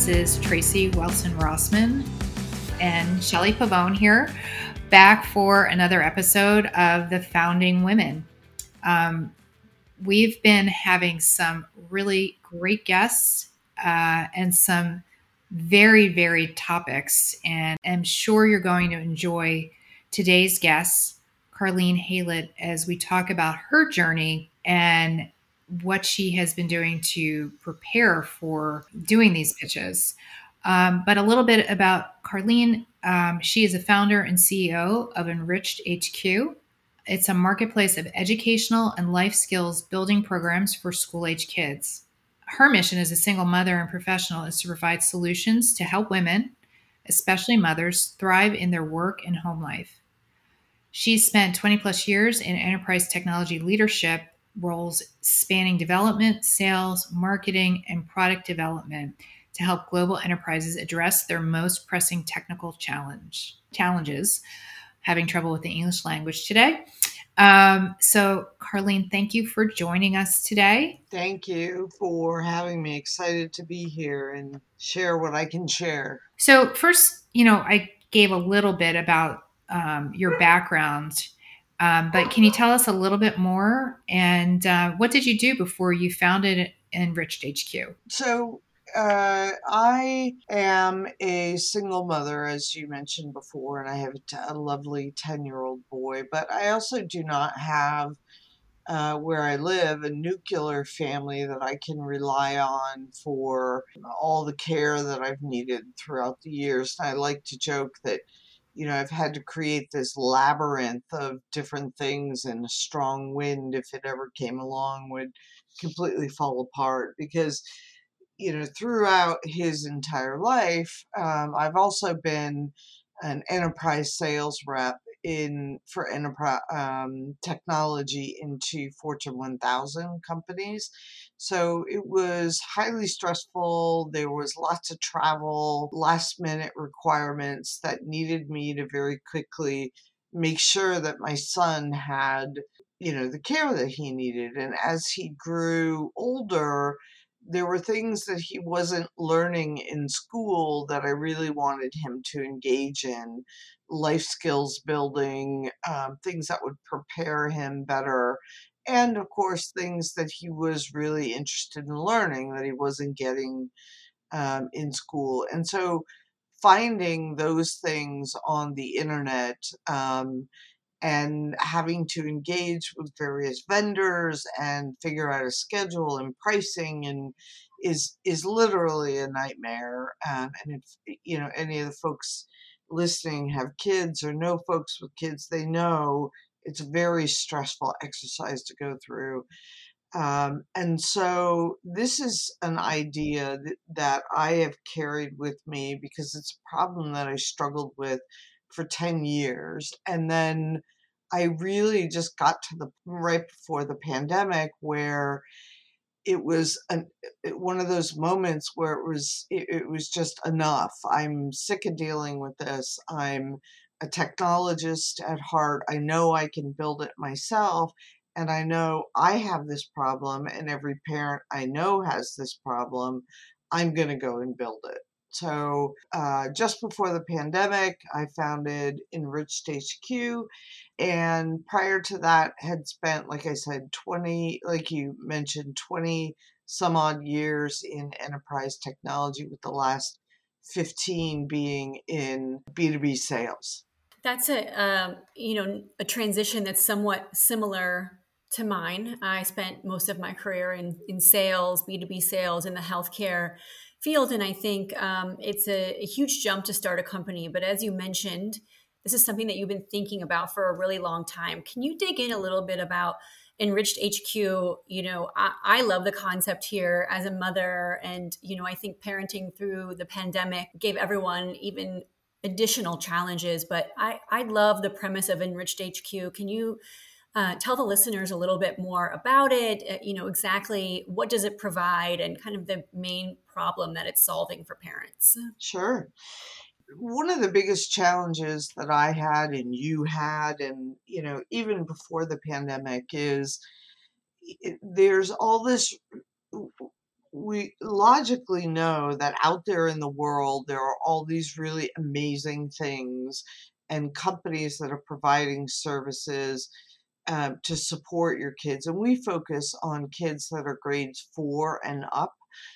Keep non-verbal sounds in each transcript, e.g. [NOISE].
This is Tracy Wilson Rossman and Shelly Pavone here, back for another episode of The Founding Women. Um, we've been having some really great guests uh, and some very varied topics, and I'm sure you're going to enjoy today's guest, Carleen Haylett, as we talk about her journey and what she has been doing to prepare for doing these pitches. Um, but a little bit about Carleen. Um, she is a founder and CEO of Enriched HQ. It's a marketplace of educational and life skills building programs for school age kids. Her mission as a single mother and professional is to provide solutions to help women, especially mothers, thrive in their work and home life. She's spent 20 plus years in enterprise technology leadership roles spanning development, sales, marketing, and product development to help global enterprises address their most pressing technical challenge challenges. Having trouble with the English language today. Um, so, Carleen, thank you for joining us today. Thank you for having me. Excited to be here and share what I can share. So, first, you know, I gave a little bit about um, your background um, but can you tell us a little bit more? And uh, what did you do before you founded Enriched HQ? So, uh, I am a single mother, as you mentioned before, and I have a lovely 10 year old boy, but I also do not have. Uh, where I live, a nuclear family that I can rely on for all the care that I've needed throughout the years. And I like to joke that you know, I've had to create this labyrinth of different things, and a strong wind, if it ever came along, would completely fall apart because, you know, throughout his entire life, um, I've also been an enterprise sales rep in for enterprise um, technology into Fortune 1000 companies. So it was highly stressful. There was lots of travel, last minute requirements that needed me to very quickly make sure that my son had you know the care that he needed and as he grew older there were things that he wasn't learning in school that I really wanted him to engage in life skills building, um, things that would prepare him better. And of course, things that he was really interested in learning that he wasn't getting um, in school. And so finding those things on the internet um, and having to engage with various vendors and figure out a schedule and pricing and is is literally a nightmare. Um, and if you know any of the folks listening have kids or know folks with kids, they know it's a very stressful exercise to go through. Um, and so this is an idea that, that I have carried with me because it's a problem that I struggled with for 10 years. And then I really just got to the right before the pandemic where it was an, one of those moments where it was it, it was just enough. I'm sick of dealing with this. I'm a technologist at heart. I know I can build it myself and I know I have this problem and every parent I know has this problem. I'm going to go and build it. So, uh, just before the pandemic, I founded Enriched HQ. And prior to that, had spent, like I said, 20, like you mentioned, 20 some odd years in enterprise technology, with the last 15 being in B2B sales. That's a um, you know a transition that's somewhat similar to mine. I spent most of my career in in sales, B two B sales, in the healthcare field. And I think um, it's a, a, huge jump to start a company. But as you mentioned, this is something that you've been thinking about for a really long time. Can you dig in a little bit about Enriched HQ? You know, I, I love the concept here as a mother. And, you know, I think parenting through the pandemic gave everyone even additional challenges. But I, I love the premise of Enriched HQ. Can you? uh, tell the listeners a little bit more about it uh, you know exactly what does it provide and kind of the main problem that it's solving for parents sure one of the biggest challenges that i had and you had and you know even before the pandemic is there's all this we logically know that out there in the world there are all these really amazing things and companies that are providing services um, to support your kids and we focus on kids that are grades four and up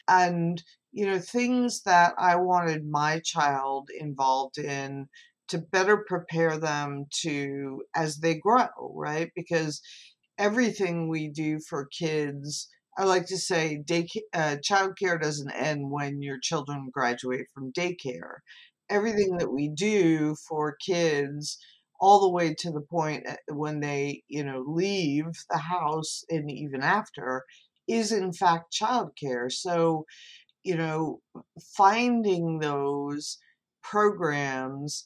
and you know things that i wanted my child involved in to better prepare them to as they grow right? Because everything we do for kids I like to say, day uh, childcare doesn't end when your children graduate from daycare. Everything that we do for kids, all the way to the point uh, when they, you know, leave the house and even after, is in fact childcare. So, you know, finding those programs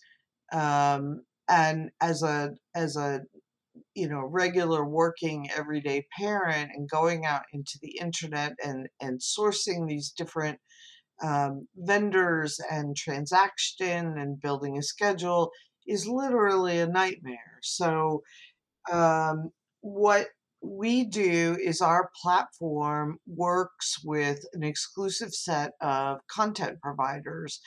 um, and as a as a you know regular working everyday parent and going out into the internet and and sourcing these different um, vendors and transaction and building a schedule is literally a nightmare. So um, what we do is our platform works with an exclusive set of content providers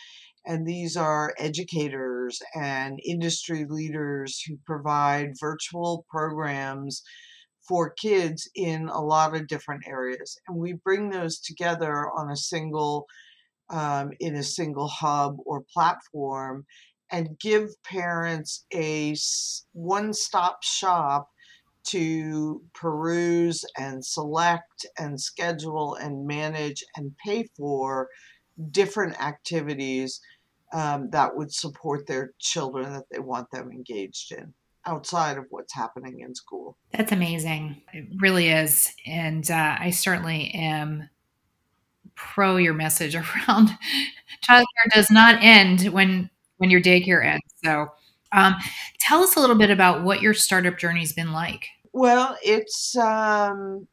and these are educators and industry leaders who provide virtual programs for kids in a lot of different areas. And we bring those together on a single, um, in a single hub or platform and give parents a one stop shop to peruse and select and schedule and manage and pay for different activities um, that would support their children that they want them engaged in outside of what's happening in school. That's amazing. It really is. And uh, I certainly am pro your message [LAUGHS] around childcare does not end when when your daycare ends. So um, tell us a little bit about what your startup journey's been like. Well, it's um,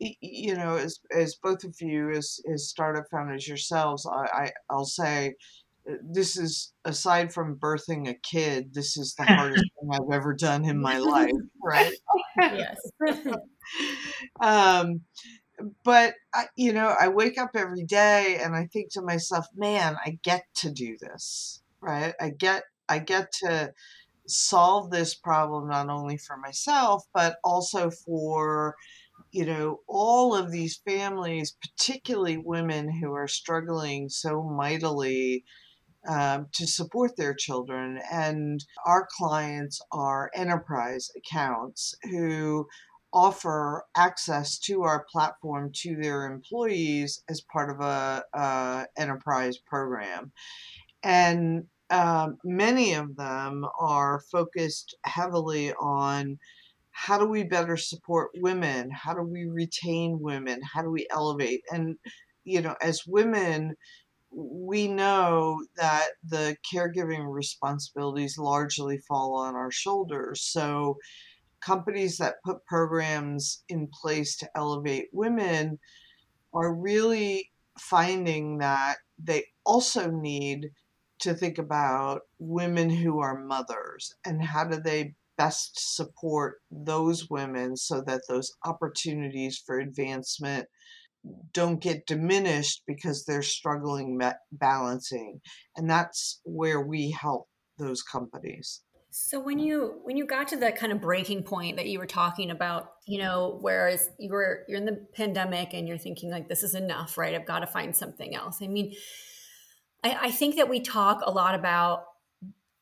you know, as as both of you as as startup founders yourselves, I, I I'll say uh, this is aside from birthing a kid, this is the hardest [LAUGHS] thing I've ever done in my life, right? yes. [LAUGHS] [LAUGHS] um, but I, you know, I wake up every day and I think to myself, man, I get to do this, right? I get I get to solve this problem not only for myself but also for you know all of these families particularly women who are struggling so mightily um, to support their children. And our clients are enterprise accounts who offer access to our platform to their employees as part of a, a enterprise program. And um, many of them are focused heavily on how do we better support women? How do we retain women? How do we elevate? And, you know, as women, we know that the caregiving responsibilities largely fall on our shoulders. So, companies that put programs in place to elevate women are really finding that they also need to think about women who are mothers and how do they best support those women so that those opportunities for advancement don't get diminished because they're struggling balancing and that's where we help those companies. So when you when you got to the kind of breaking point that you were talking about you know whereas you were you're in the pandemic and you're thinking like this is enough right? I've got to find something else. I mean I, I think that we talk a lot about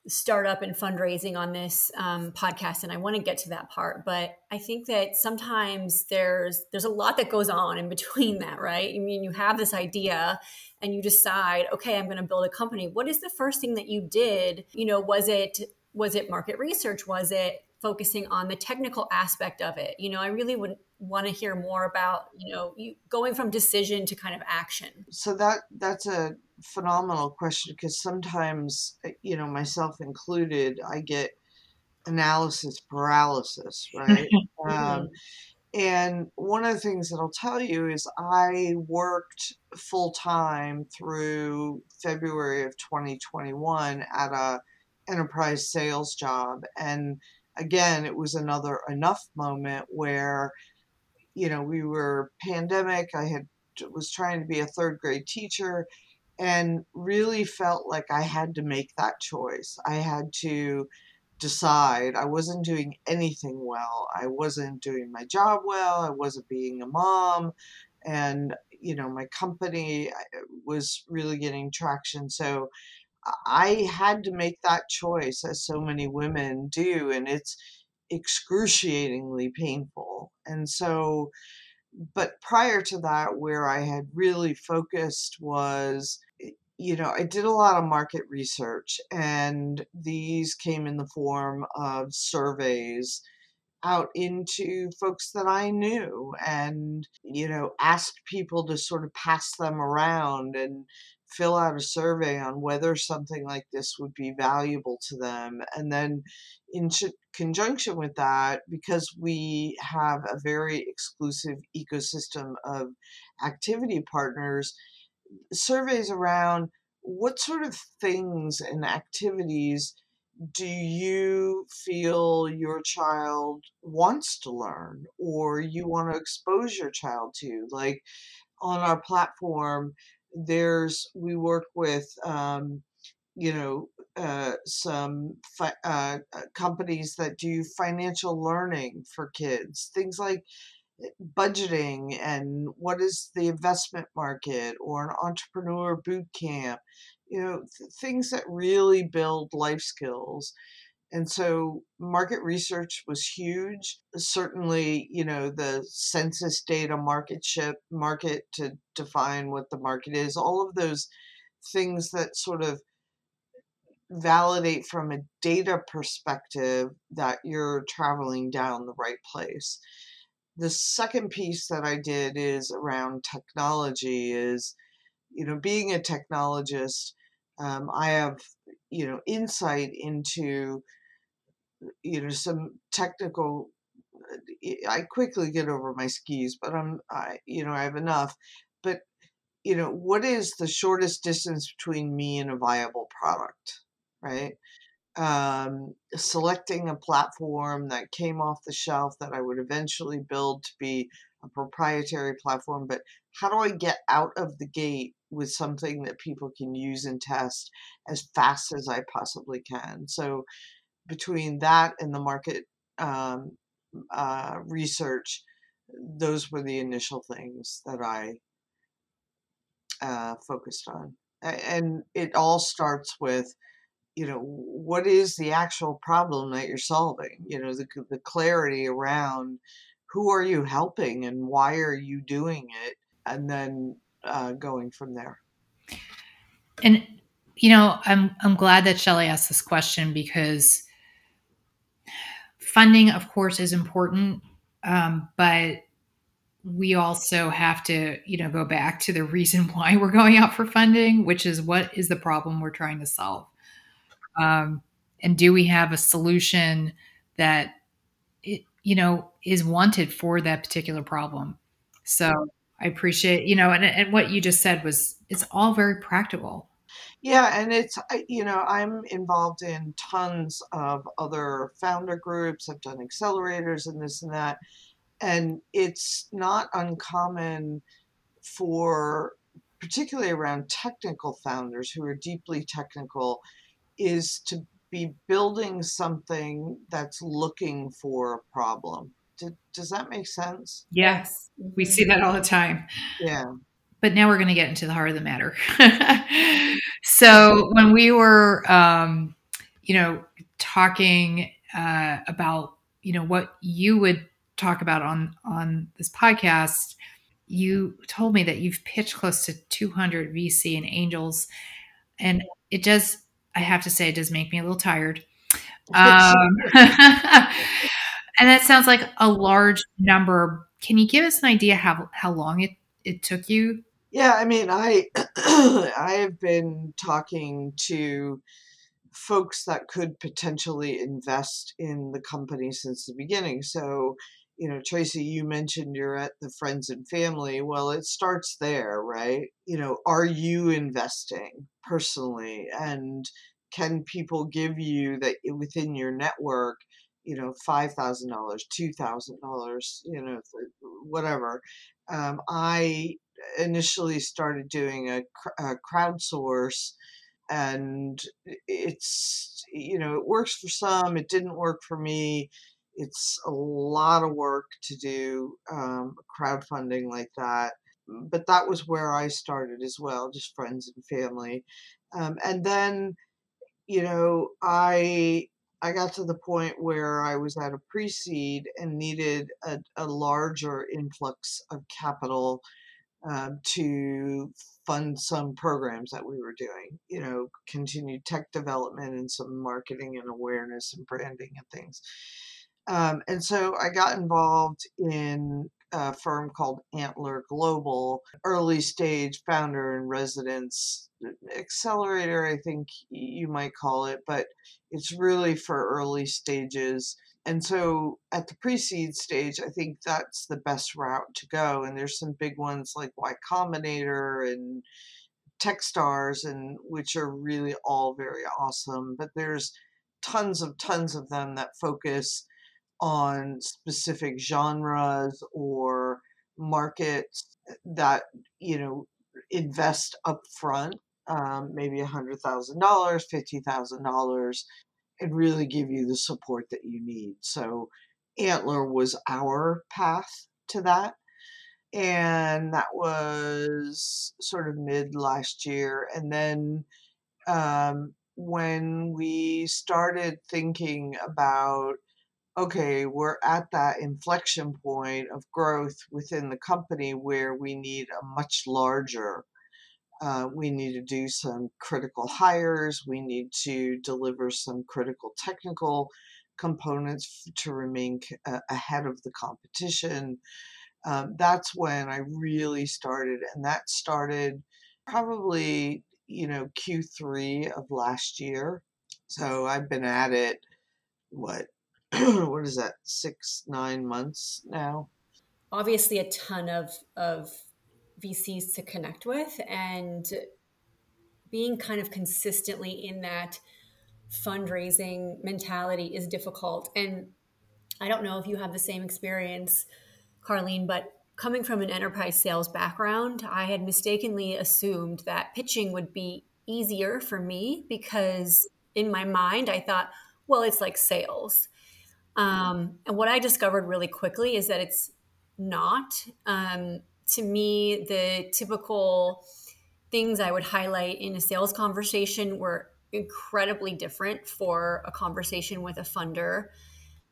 startup and fundraising on this um, podcast and i want to get to that part but i think that sometimes there's there's a lot that goes on in between [LAUGHS] that right? I mean you have this idea and you decide okay i'm going to build a company. What is the first thing that you did? You know was it was it market research? Was it focusing on the technical aspect of it. You know i really would want to hear more about you know you going from decision to kind of action. So that that's a phenomenal question because sometimes eh, you know myself included i get analysis paralysis right? [LAUGHS] Um, mm-hmm. and one of the things that i'll tell you is i worked full time through february of 2021 at a enterprise sales job and again it was another enough moment where you know, we were pandemic. I had was trying to be a third grade teacher and really felt like I had to make that choice. I had to decide I wasn't doing anything well. I wasn't doing my job well. I wasn't being a mom. And, you know, my company was really getting traction. So I had to make that choice, as so many women do. And it's excruciatingly painful. And so, but prior to that, where I had really focused was you know, I did a lot of market research, and these came in the form of surveys out into folks that I knew and, you know, asked people to sort of pass them around and fill out a survey on whether something like this would be valuable to them. And then, in conjunction with that, because we have a very exclusive ecosystem of activity partners, surveys around what sort of things and activities do you feel your child wants to learn or you want to expose your child to like on our platform there's we work with um, you know uh, some fi- uh, uh companies that do financial learning for kids things like budgeting and what is the investment market or an entrepreneur boot camp you know th- things that really build life skills and so market research was huge. Certainly you know the census data market ship market to define what the market is all of those things that sort of validate from a data perspective that you're traveling down the right place. The second piece that I did is around technology is, you know, being a technologist, um, I have, you know, insight into, you know, some technical, uh, I quickly get over my skis, but I'm, I, you know, I have enough, but, you know, what is the shortest distance between me and a viable product, right? um, selecting a platform that came off the shelf that I would eventually build to be a proprietary platform. But how do I get out of the gate with something that people can use and test as fast as I possibly can? So between that and the market um, uh, research, those were the initial things that I uh, focused on. And it all starts with you know what is the actual problem that you're solving? You know the, the clarity around who are you helping and why are you doing it? And then uh, going from there. And you know i'm i'm glad that shelly asked this question because funding of course is important um, but we also have to you know go back to the reason [LAUGHS] why we're going out for funding which is what is the problem we're trying to solve? Um, and do we have a solution that it, you know is wanted for that particular problem? So i appreciate you know and, and what you just said was it's all very practical yeah and it's you know i'm involved in tons of other founder groups i've done accelerators and this and that and it's not uncommon for particularly around technical founders who are deeply technical is to be building something that's looking for a problem. does that make sense? Yes, we see that all the time. Yeah. But now we're going to get into the heart of the matter. [LAUGHS] so when we were, um, you know, talking uh, about, you know, what you would talk about on on this podcast, you told me that you've pitched close to 200 VC and angels, and it does I have to say, it does make me a little tired. Um, [LAUGHS] and that sounds like a large number. Can you give us an idea how how long it it took you? Yeah, I mean, I [CLEARS THROAT] I have been talking to folks that could potentially invest in the company since the beginning. So you know, Tracy, you mentioned you're at the friends and family. Well, it starts there, right? You know, are you investing personally? And can people give you that within your network, you know, $5,000, $2,000, you know, whatever. Um, I initially started doing a, a crowdsource and it's you know it works for some it didn't work for me. It's a lot of work to do um, crowdfunding like that but that was where i started as well just friends and family. Um, and then you know i i got to the point where i was at a pre-seed and needed a, a larger influx of capital um, to fund some programs that we were doing, you know, continued tech development and some marketing and awareness and branding and things. Um, and so I got involved in a firm called Antler Global, early stage founder and residence uh, accelerator, I think you might call it, but it's really for early stages and so at the pre-seed stage, I think that's the best route to go. And there's some big ones like Y Combinator and Techstars, and which are really all very awesome. But there's tons of tons of them that focus on specific genres or markets that you know invest up front um, maybe a hundred thousand dollars fifty thousand dollars and really give you the support that you need. So, Antler was our path to that. And that was sort of mid last year. And then um, when we started thinking about, okay, we're at that inflection point of growth within the company where we need a much larger uh, we need to do some critical hires. We need to deliver some critical technical components to remain uh, ahead of the competition. Um, that's when I really started, and that started probably you know Q3 of last year. So I've been at it. What [CLEARS THROAT] what is that? Six nine months now. Obviously, a ton of of VCs to connect with and being kind of consistently in that fundraising mentality is difficult. And I don't know if you have the same experience, Carleen, but coming from an enterprise sales background, I had mistakenly assumed that pitching would be easier for me because in my mind, I thought, well, it's like sales. Um, and what I discovered really quickly is that it's not. Um, to me, the typical things I would highlight in a sales conversation were incredibly different for a conversation with a funder.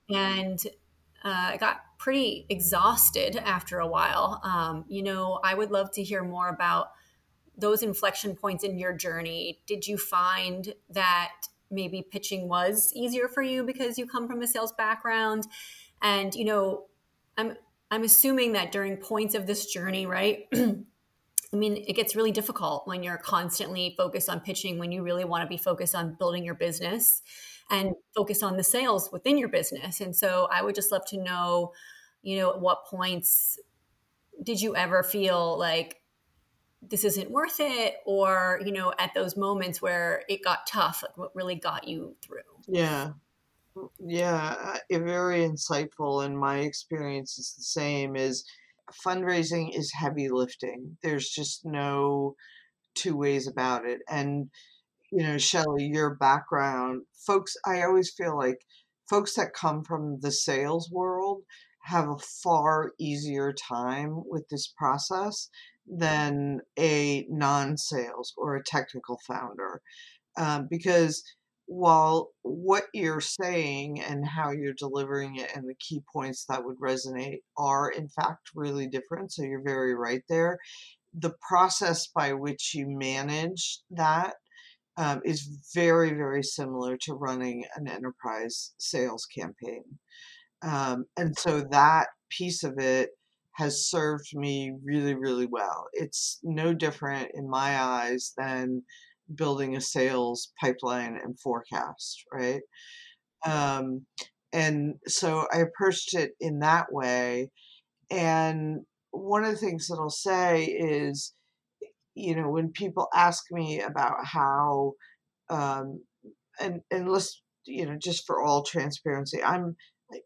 And uh, I got pretty exhausted after a while. Um, you know, I would love to hear more about those inflection points in your journey. Did you find that maybe pitching was easier for you because you come from a sales background? And, you know, I'm I'm assuming that during points of this journey, right? [CLEARS THROAT] I mean, it gets really difficult when you're constantly focused on pitching, when you really want to be focused on building your business and focus on the sales within your business. And so I would just love to know, you know, at what points did you ever feel like this isn't worth it? Or, you know, at those moments where it got tough, like what really got you through? Yeah. Yeah, uh, very insightful, and my experience is the same. Is fundraising is heavy lifting. There's just no two ways about it. And you know, Shelly, your background, folks, I always feel like folks that come from the sales world have a far easier time with this process than a non-sales or a technical founder, um, because while what you're saying and how you're delivering it and the key points that would resonate are in fact really different so you're very right there the process by which you manage that um, is very very similar to running an enterprise sales campaign um, and so that piece of it has served me really really well it's no different in my eyes than building a sales pipeline and forecast, right? Um, and so I approached it in that way. And one of the things that I'll say is, you know, when people ask me about how, um, and and let's, you know, just for all transparency, I'm,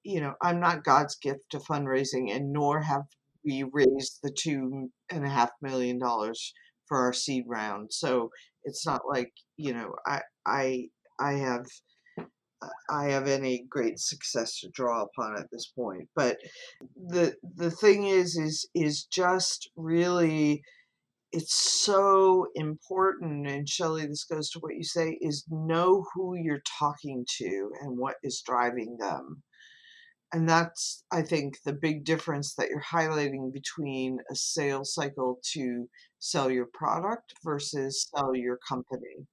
you know, I'm not God's gift to fundraising, and nor have we raised the two and a half million dollars for our seed round. So it's not like you know I I I have I have any great success to draw upon at this point. But the the thing is is is just really it's so important and Shelly this goes to what you say is know who you're talking to and what is driving them. And that's I think the big difference that you're highlighting between a sales cycle to sell your product versus sell your company.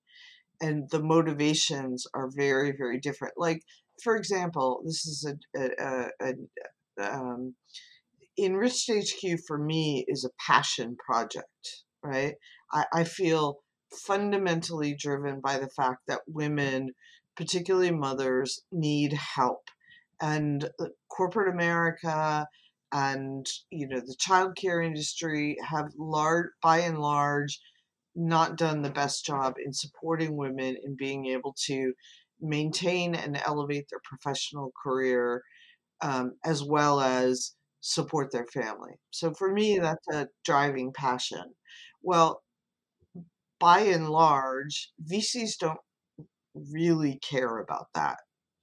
And the motivations are very very different. Like for example this is a, a, a, a um, enriched hq for me is a passion project right? I, I feel fundamentally driven by the fact that women particularly mothers need help and corporate america and you know the childcare industry have large by and large not done the best job in supporting women in being able to maintain and elevate their professional career um, as well as support their family. So for me, that's a driving passion. Well, by and large, VCs don't really care about that,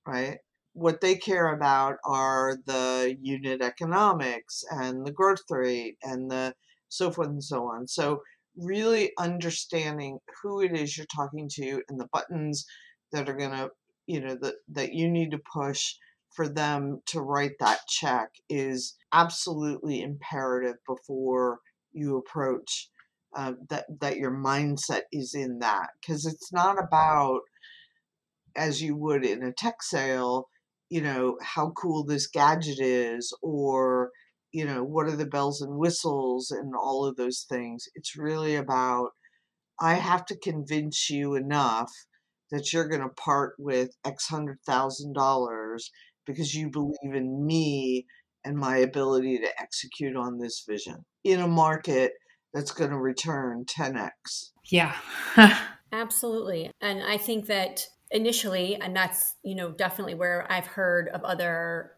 right? What they care about are the unit economics and the growth rate and the so forth and so on. So really understanding who it is you're talking to and the buttons that are going to you know that that you need to push for them to write that check is absolutely imperative before you approach uh, that that your mindset is in that because it's not about as you would in a tech sale you know how cool this gadget is or you know, what are the bells and whistles and all of those things. It's really about, I have to convince you enough that you're going to part with X hundred thousand dollars because you believe in me and my ability to execute on this vision in a market that's going to return 10x. Yeah. [LAUGHS] Absolutely. And I think that initially, and that's, you know, definitely where I've heard of other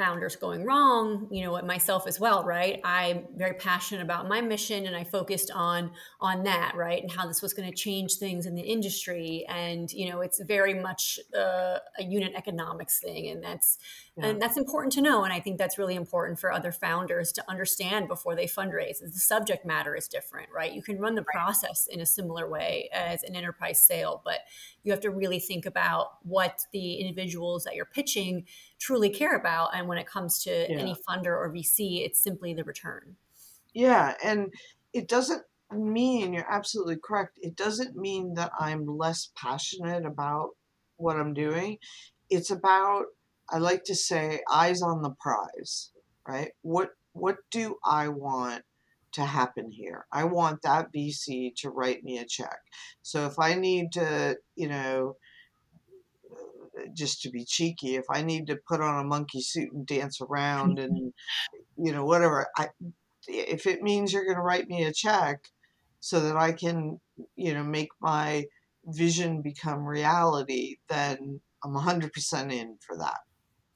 founders going wrong you know myself as well right? I'm very passionate about my mission and i focused on on that right? And how this was going to change things in the industry. And you know it's very much uh, a unit economics thing and that's yeah. and that's important to know. And i think that's really important for other founders to understand before they fundraise. The subject matter is different right? You can run the process in a similar way as an enterprise sale but you have to really think about what the individuals that you're pitching truly care about. And when it comes to yeah. any funder or VC, it's simply the return. Yeah. And it doesn't mean, you're absolutely correct. It doesn't mean that I'm less passionate about what I'm doing. It's about, I like to say, eyes on the prize, right? What what do I want to happen here? I want that VC to write me a check. So if I need to, you know, just to be cheeky, if I need to put on a monkey suit and dance around [LAUGHS] and you know whatever, I if it means you're going to write me a check so that I can you know make my vision become reality, then I'm 100% in for that.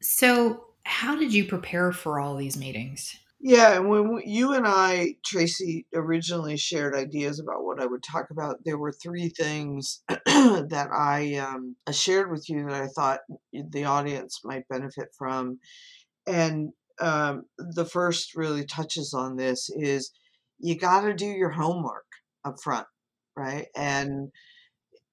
So, how did you prepare for all these meetings? Yeah, and when you and I, Tracy, originally shared ideas about what I would talk about, there were three things [CLEARS THROAT] that I um, shared with you that I thought the audience might benefit from. And um, the first really touches on this is you got to do your homework up front, right? And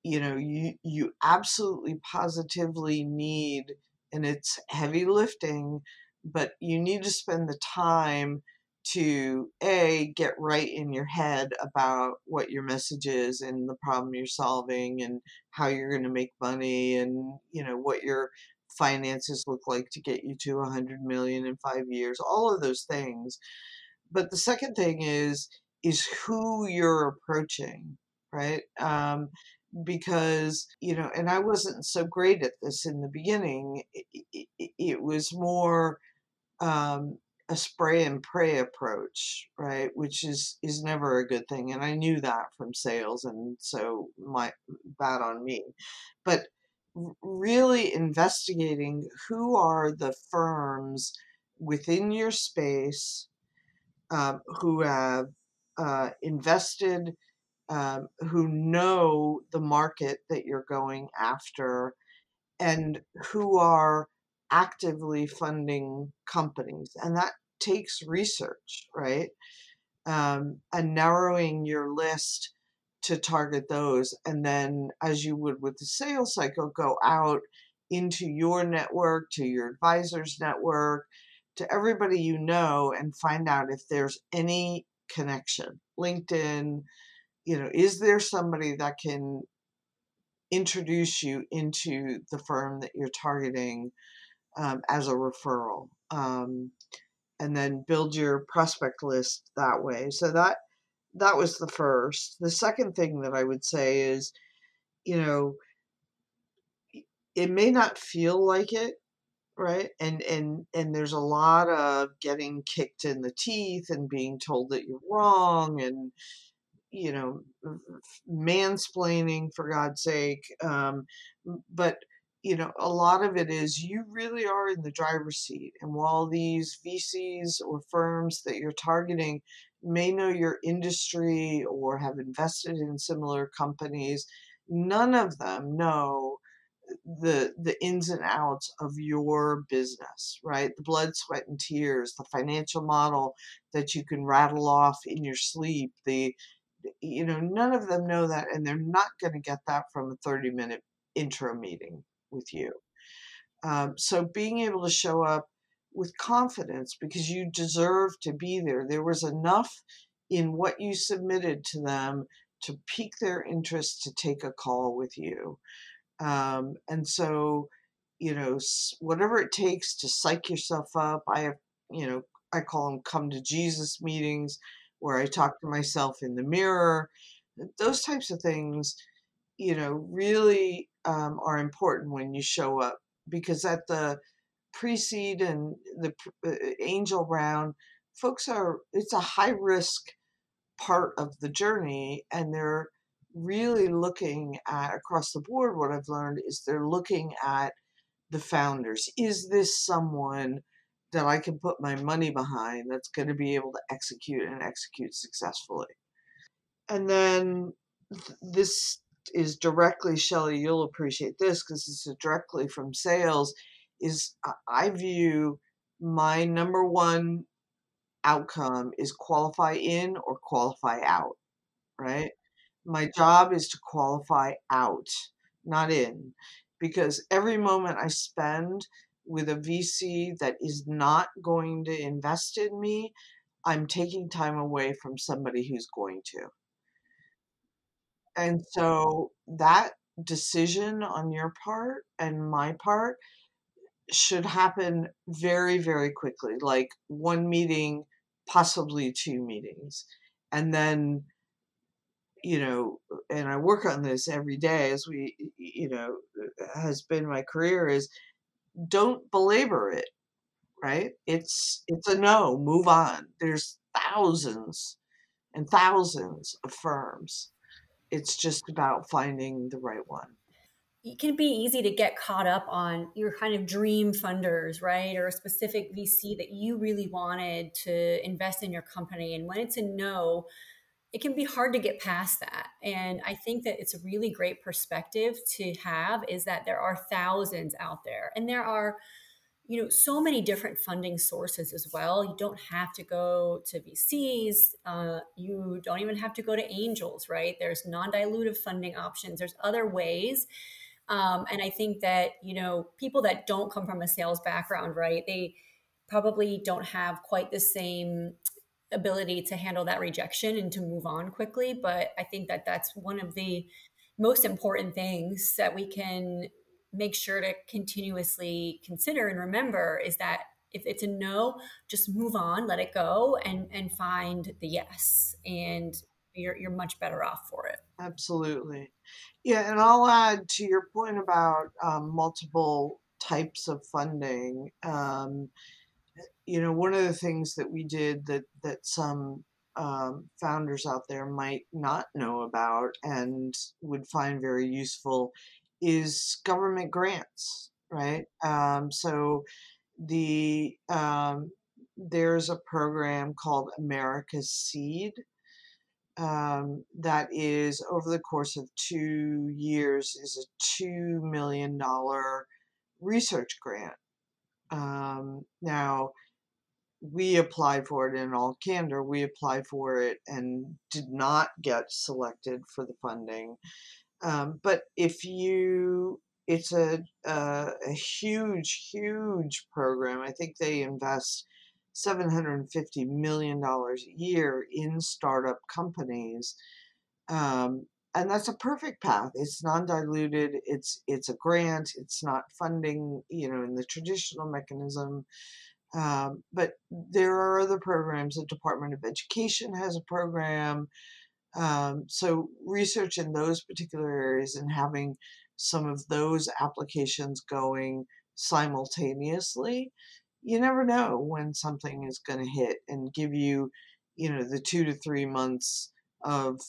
you know, you you absolutely positively need, and it's heavy lifting but you need to spend the time to a get right in your head about what your message is and the problem you're solving and how you're going to make money and you know what your finances look like to get you to 100 million in 5 years all of those things. But the second thing is is who you're approaching right? Um, because you know and i wasn't so great at this in the beginning it, it, it was more um, a spray and pray approach, right? Which is is never a good thing, and I knew that from sales, and so my bad on me. But really investigating who are the firms within your space um, who have uh, invested, um, who know the market that you're going after, and who are actively funding companies. And that takes research, right? Um, and narrowing your list to target those. And then, as you would with the sales cycle, go out into your network, to your advisor's network, to everybody you know, and find out if there's any connection. LinkedIn, you know, is there somebody that can introduce you into the firm that you're targeting um, as a referral? Um, and then build your prospect list that way. So that that was the first. The second thing that I would say is, you know, it may not feel like it, right? And and and there's a lot of getting kicked in the teeth and being told that you're wrong and you know mansplaining for God's sake. Um, but you know, a lot of it is you really are in the driver's seat. And while these VCs or firms that you're targeting may know your industry or have invested in similar companies, none of them know the the ins and outs of your business right the blood sweat and tears the financial model that you can rattle off in your sleep the you know none of them know that and they're not going to get that from a 30 minute intro meeting with you. Um, so being able to show up with confidence because you deserve to be there. There was enough in what you submitted to them to pique their interest to take a call with you. Um, and so, you know, whatever it takes to psych yourself up, I have, you know, I call them come to Jesus meetings where I talk to myself in the mirror. Those types of things, you know, really um, are important when you show up because at the pre-seed and the uh, angel round, folks are it's a high risk part of the journey, and they're really looking at across the board. What I've learned is they're looking at the founders. Is this someone that I can put my money behind that's going to be able to execute and execute successfully? And then this is directly, Shelly, you'll appreciate this because it's directly from sales, is I view my number one outcome is qualify in or qualify out, right? My job is to qualify out, not in, because every moment I spend with a VC that is not going to invest in me, I'm taking time away from somebody who's going to. And so that decision on your part and my part should happen very, very quickly, like one meeting, possibly two meetings. And then, you know, and I work on this every day as we, you know, has been my career is don't belabor it, right? It's it's a no, move on. There's thousands and thousands of firms it's just about finding the right one it can be easy to get caught up on your kind of dream funders, right? Or a specific VC that you really wanted to invest in your company. And when it's a no, it can be hard to get past that. And I think that it's a really great perspective to have is that there are thousands out there and there are you know so many different funding sources as well. You don't have to go to vcs uh, you don't even have to go to angels right? There's non-dilutive funding options. There's other ways. Um, and i think that you know people that don't come from a sales background right they probably don't have quite the same ability to handle that rejection and to move on quickly. But i think that that's one of the most important things that we can make sure to continuously consider and remember is that if it's a no just move on let it go and and find the yes. And you're you're much better off for it. Absolutely. Yeah and i'll add to your point about um, multiple types of funding um, you know one of the things that we did that that some um, founders out there might not know about and would find very useful is government grants, right? Um, so the um, there's a program called America's Seed um, that is over the course of two years is a two million dollar research grant. Um, now, we applied for it in all candor. We applied for it and did not get selected for the funding. Um, but if you, it's a, a, a huge, huge program. I think they invest $750 million a year in startup companies. Um, and that's a perfect path. It's non-diluted. It's it's a grant. It's not funding, you know, in the traditional mechanism. Um, but there are other programs. The Department of Education has a program. Um, so research in those particular areas and having some of those applications going simultaneously, you never know when something is going to hit and give you, you know, the two to three months of,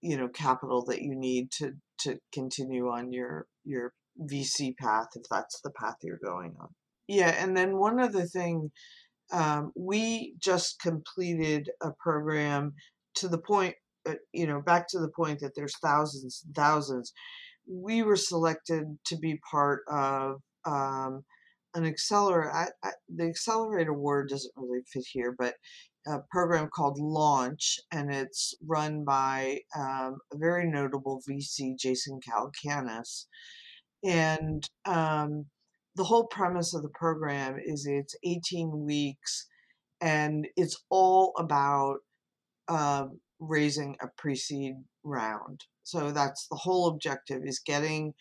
you know, capital that you need to to continue on your your VC path if that's the path you're going on. Yeah, and then one other thing, um, we just completed a program to the point, you know, back to the point that there's thousands and thousands. We were selected to be part of um, an accelerator. I, I, the accelerator word doesn't really fit here, but a program called Launch, and it's run by um, a very notable VC, Jason Calacanis. And um, the whole premise of the program is it's 18 weeks and it's all about um, raising a pre-seed round. So that's the whole objective is getting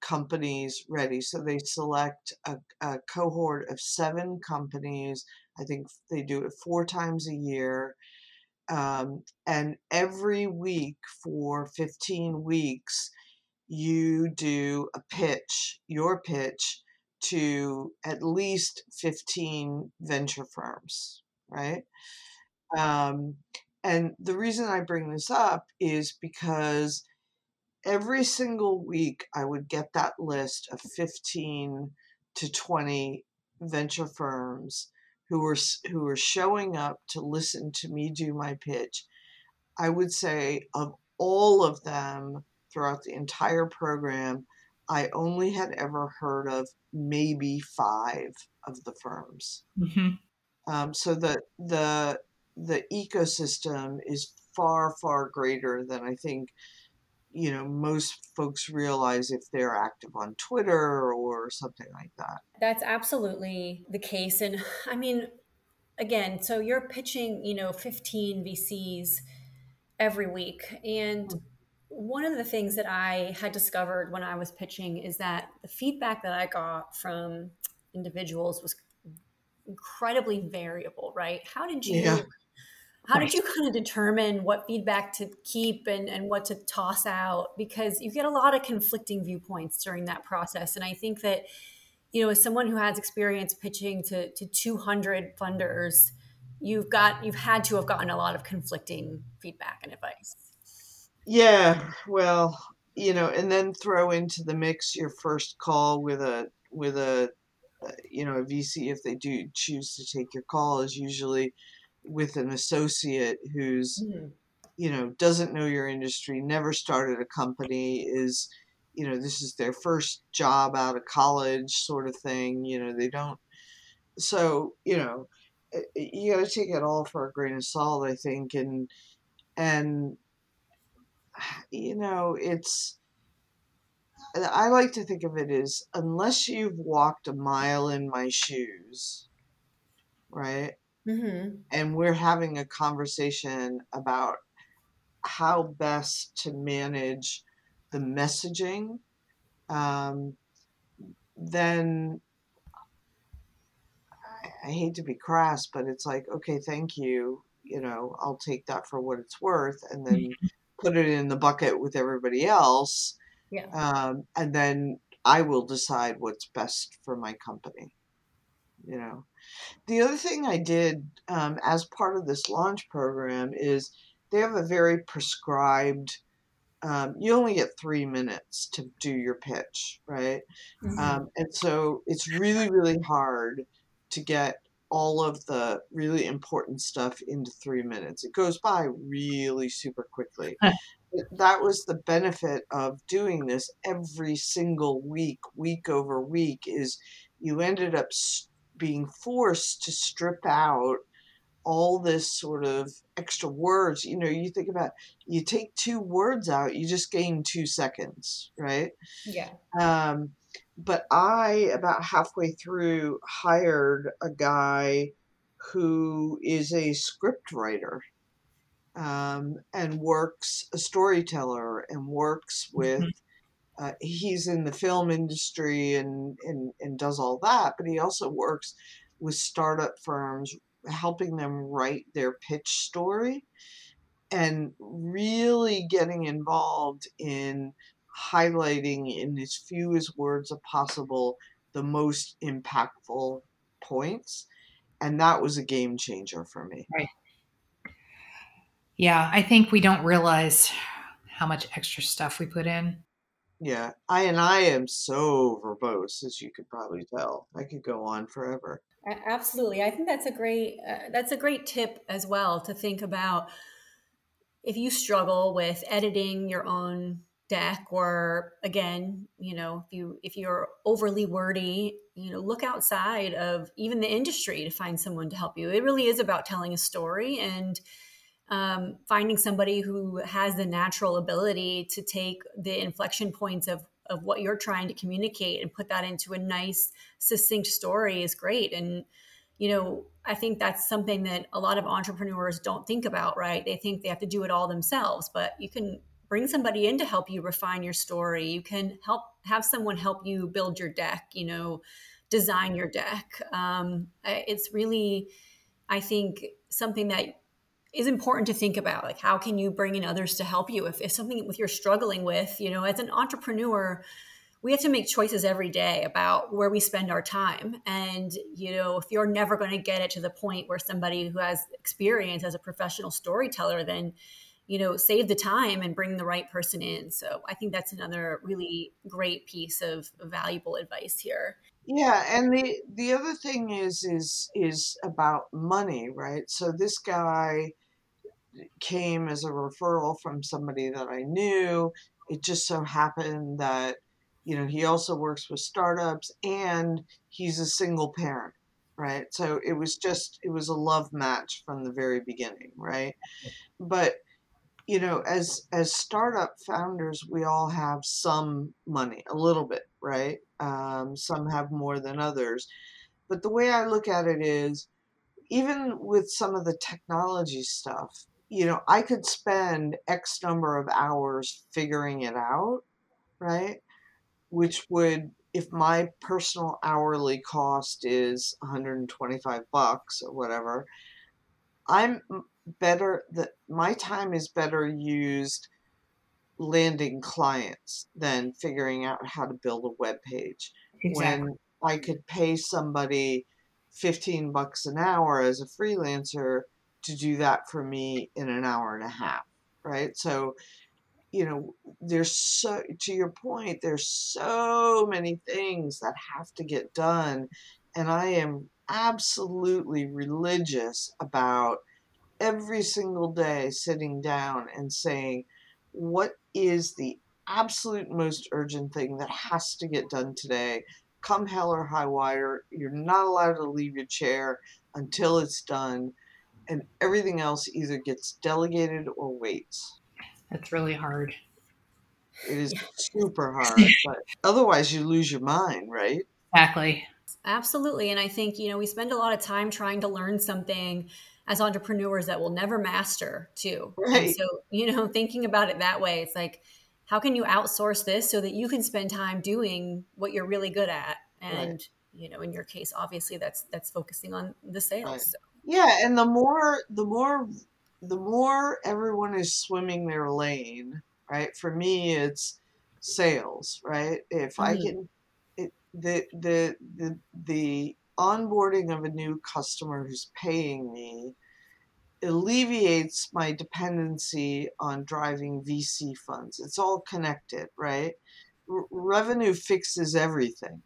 companies ready. So they select a, a cohort of seven companies. I think they do it four times a year. Um, and every week for 15 weeks you do a pitch your pitch to at least 15 venture firms, right? Um, and the reason I bring this up is because every single week I would get that list of 15 to 20 venture firms who were who were showing up to listen to me do my pitch. I would say of all of them throughout the entire program, I only had ever heard of maybe five of the firms. Mm-hmm. Um, so the the the ecosystem is far far greater than I think you know most folks realize if they're active on Twitter or something like that. That's absolutely the case, and I mean, again, so you're pitching you know 15 VCs every week, and mm one of the things that I had discovered when I was pitching is that the feedback that I got from individuals was incredibly variable, right? How did you yeah. How did you kind of determine what feedback to keep and, and what to toss out? Because you get a lot of conflicting viewpoints during that process. And I think that, you know, as someone who has experience pitching to, to 200 funders, you've got you've had to have gotten a lot of conflicting feedback and advice. Yeah, well, you know, and then throw into the mix your first call with a with a uh, you know a VC if they do choose to take your call is usually with an associate who's mm-hmm. you know doesn't know your industry, never started a company, is you know this is their first job out of college sort of thing. You know they don't. So you know eh, eh, you got to take it all for a grain of salt, I think, and and [SIGHS] you know, it's, I like to think of it as unless you've walked a mile in my shoes, right? Mm-hmm. And we're having a conversation about how best to manage the messaging, um, then I, I hate to be crass, but it's like, okay, thank you. You know, I'll take that for what it's worth. And then mm-hmm [LAUGHS] put it in the bucket with everybody else. Yeah. Um, and then I will decide what's best for my company. You know, the other thing I did um, as part of this launch program is they have a very prescribed. Um, you only get three minutes to do your pitch, right? Mm-hmm. Um, and so it's really, really hard to get all of the really important stuff into three minutes. It goes by really super quickly. that was the benefit of doing this every single week, week over week, is you ended up being forced to strip out all this sort of extra words. You know, you think about you take two words out, you just gain two seconds, right? Yeah. Um, but I, about halfway through, hired a guy who is a script writer um, and works a storyteller and works with. Mm-hmm. Uh, he's in the film industry and, and and does all that, but he also works with startup firms, helping them write their pitch story, and really getting involved in highlighting in as few as words as possible the most impactful points. And that was a game changer for me. Right. Yeah, I think we don't realize how much extra stuff we put in. Yeah, I and I am so verbose, as you could probably tell. I could go on forever. Absolutely, I think that's a great uh, that's a great tip as well to think about. If you struggle with editing your own deck or again you know if you if you're overly wordy you know look outside of even the industry to find someone to help you it really is about telling a story and um, finding somebody who has the natural ability to take the inflection points of of what you're trying to communicate and put that into a nice succinct story is great and you know i think that's something that a lot of entrepreneurs don't think about right they think they have to do it all themselves but you can bring somebody in to help you refine your story. You can help have someone help you build your deck, you know, design your deck. Um, it's really, I think, something that is important to think about. Like, how can you bring in others to help you? If, if something with you're struggling with, you know, as an entrepreneur, we have to make choices every day about where we spend our time. And, you know, if you're never going to get it to the point where somebody who has experience as a professional storyteller, then you know save the time and bring the right person in so i think that's another really great piece of valuable advice here yeah and the the other thing is is is about money right so this guy came as a referral from somebody that i knew. It just so happened that you know he also works with startups and he's a single parent right? So it was just it was a love match from the very beginning right? But you know as as startup founders we all have some money a little bit right? Um, some have more than others. But the way i look at it is even with some of the technology stuff you know i could spend x number of hours figuring it out right which would if my personal hourly cost is 125 bucks or whatever i'm better that my time is better used landing clients than figuring out how to build a web page. Exactly. When I could pay somebody 15 bucks an hour as a freelancer to do that for me in an hour and a half, right? So, you know, there's so, to your point, there's so many things that have to get done. And I am absolutely religious about every single day sitting down and saying, what is the absolute most urgent thing that has to get done today? Come hell or high water, you're not allowed to leave your chair until it's done, and everything else either gets delegated or waits. That's really hard. It is [LAUGHS] super hard, but otherwise you lose your mind, right? Exactly. Absolutely. And I think, you know, we spend a lot of time trying to learn something as entrepreneurs that we'll never master too. Right. And so, you know, thinking about it that way, it's like, how can you outsource this so that you can spend time doing what you're really good at? And, right. you know, in your case, obviously that's, that's focusing on the sales. Right. So. Yeah. And the more, the more, the more everyone is swimming their lane, right? For me, it's sales, right? If mm-hmm. I can, it, the, the, the, the, onboarding of a new customer who's paying me alleviates my dependency on driving VC funds. It's all connected, right? R- revenue fixes everything,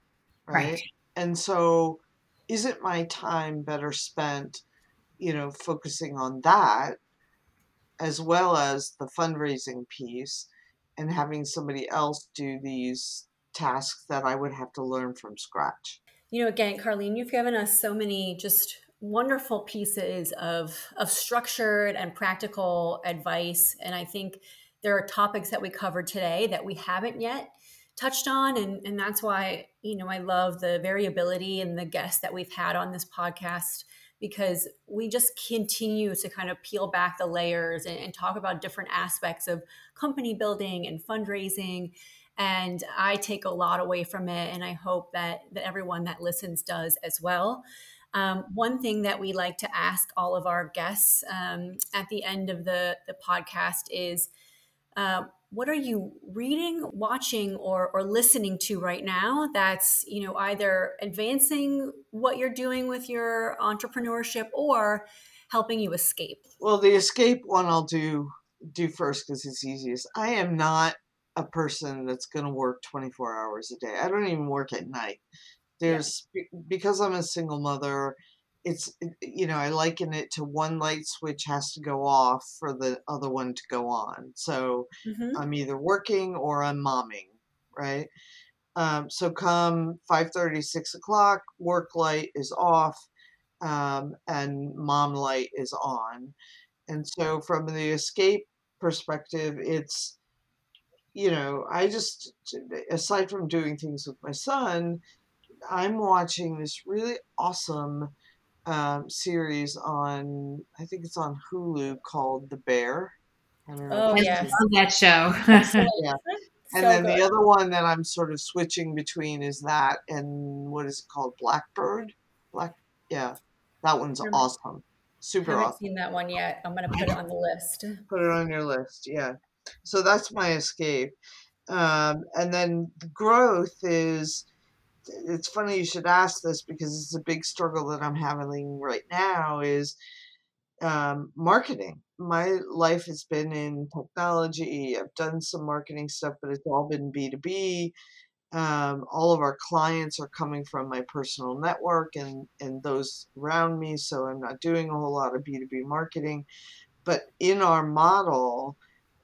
right? right? And so isn't my time better spent, you know, focusing on that as well as the fundraising piece and having somebody else do these tasks that I would have to learn from scratch. You know, again, Carleen, you've given us so many just wonderful pieces of of structured and practical advice and I think there are topics that we covered today that we haven't yet touched on and, and that's why you know i love the variability and the guests that we've had on this podcast because we just continue to kind of peel back the layers and, and talk about different aspects of company building and fundraising. And i take a lot away from it and i hope that that everyone that listens does as well. Um, one thing that we like to ask all of our guests um, at the end of the, the podcast is uh, what are you reading, watching, or, or listening to right now that's you know either advancing what you're doing with your entrepreneurship or helping you escape? Well, the escape one I'll do do first because it's easiest. I am not a person that's going to work 24 hours a day. I don't even work at night. There's yeah. because I'm a single mother it's you know i liken it to one light switch has to go off for the other one to go on. So mm-hmm. i'm either working or i'm momming right? Um, so come 5.30 6 o'clock work light is off um, and mom light is on. And so from the escape perspective it's you know i just aside from doing things with my son i'm watching this really awesome um, series on, I think it's on Hulu called The Bear. oh, yeah. that show. [LAUGHS] [LAUGHS] yeah. And so then good. the other one that I'm sort of switching between is that and what is it called? Blackbird? Black, yeah. That one's awesome. Super I haven't awesome. seen that one yet. I'm going to put it on the list. [LAUGHS] Put it on your list, yeah. So that's my escape. Um, and then the growth is it's funny you should ask this because it's a big struggle that I'm having right now is um, marketing. My life has been in technology. I've done some marketing stuff, but it's all been B2B. Um, all of our clients are coming from my personal network and, and those around me, so I'm not doing a whole lot of B2B marketing. But in our model,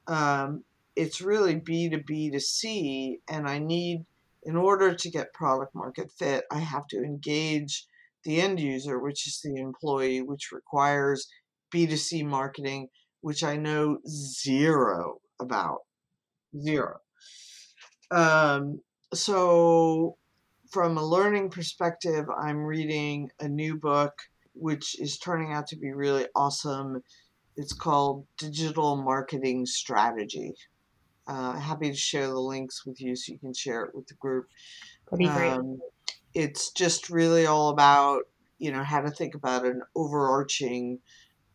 um, it's really B2B to C, and I need – in order to get product market fit, I have to engage the end user, which is the employee, which requires B2C marketing, which I know zero about. Zero. Um, so, from a learning perspective, I'm reading a new book, which is turning out to be really awesome. It's called Digital Marketing Strategy. Uh, happy to share the links with you so you can share it with the group. That'd be great. Um, it's just really all about you know how to think about an overarching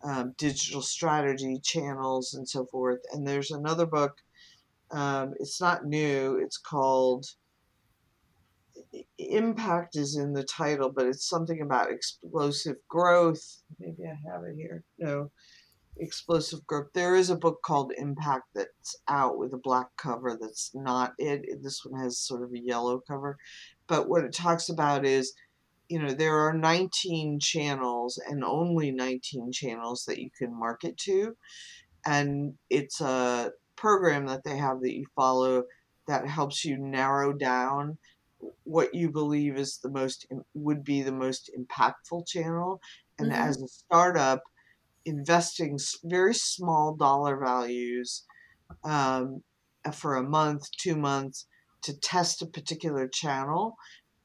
um, digital strategy, channels, and so forth. And there's another book. Um, it's not new. It's called Impact is in the title, but it's something about explosive growth. Maybe I have it here. No, explosive group. There is a book called Impact that's out with a black cover that's not it. This one has sort of a yellow cover. But what it talks about is, you know, there are 19 channels and only 19 channels that you can market to. And it's a program that they have that you follow that helps you narrow down what you believe is the most would be the most impactful channel and mm-hmm. as a startup investing very small dollar values um, for a month, two months to test a particular channel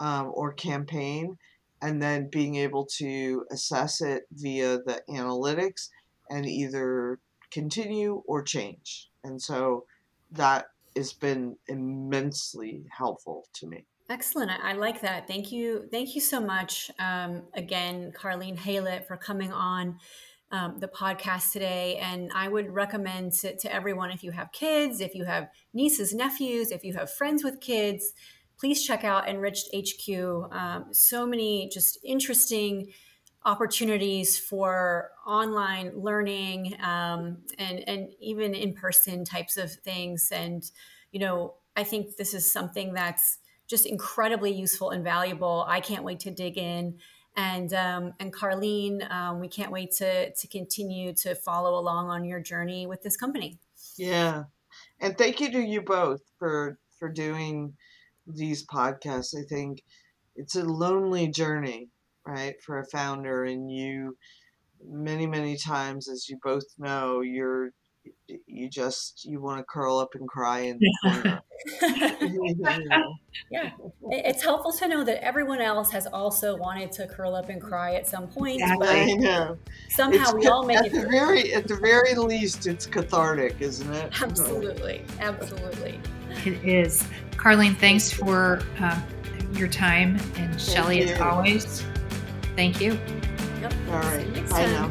um, or campaign, and then being able to assess it via the analytics and either continue or change. And so that has been immensely helpful to me. Excellent. I, I, like that. Thank you. Thank you so much. Um, again, Carleen Haylett, for coming on um, the podcast today. And I would recommend to, to everyone if you have kids, if you have nieces, nephews, if you have friends with kids, please check out EnrichedHQ. Um, so many just interesting opportunities for online learning um, and, and even in person types of things. And, you know, I think this is something that's just incredibly useful and valuable. I can't wait to dig in And um, and Carleen, um, we can't wait to to continue to follow along on your journey with this company. Yeah, and thank you to you both for for doing these podcasts. I think it's a lonely journey, right, for a founder, and you many many times, as you both know, you're you just you want to curl up and cry in the corner. [LAUGHS] [LAUGHS] yeah, it's helpful to know that everyone else has also wanted to curl up and cry at some point. Exactly. I know. Somehow it's, we all make at it. the very at the very least, it's cathartic, isn't it? [LAUGHS] Absolutely, absolutely. It is. Carleen, thanks for uh, your time, and Shelly, as always, thank you. Yep. All right. Bye now.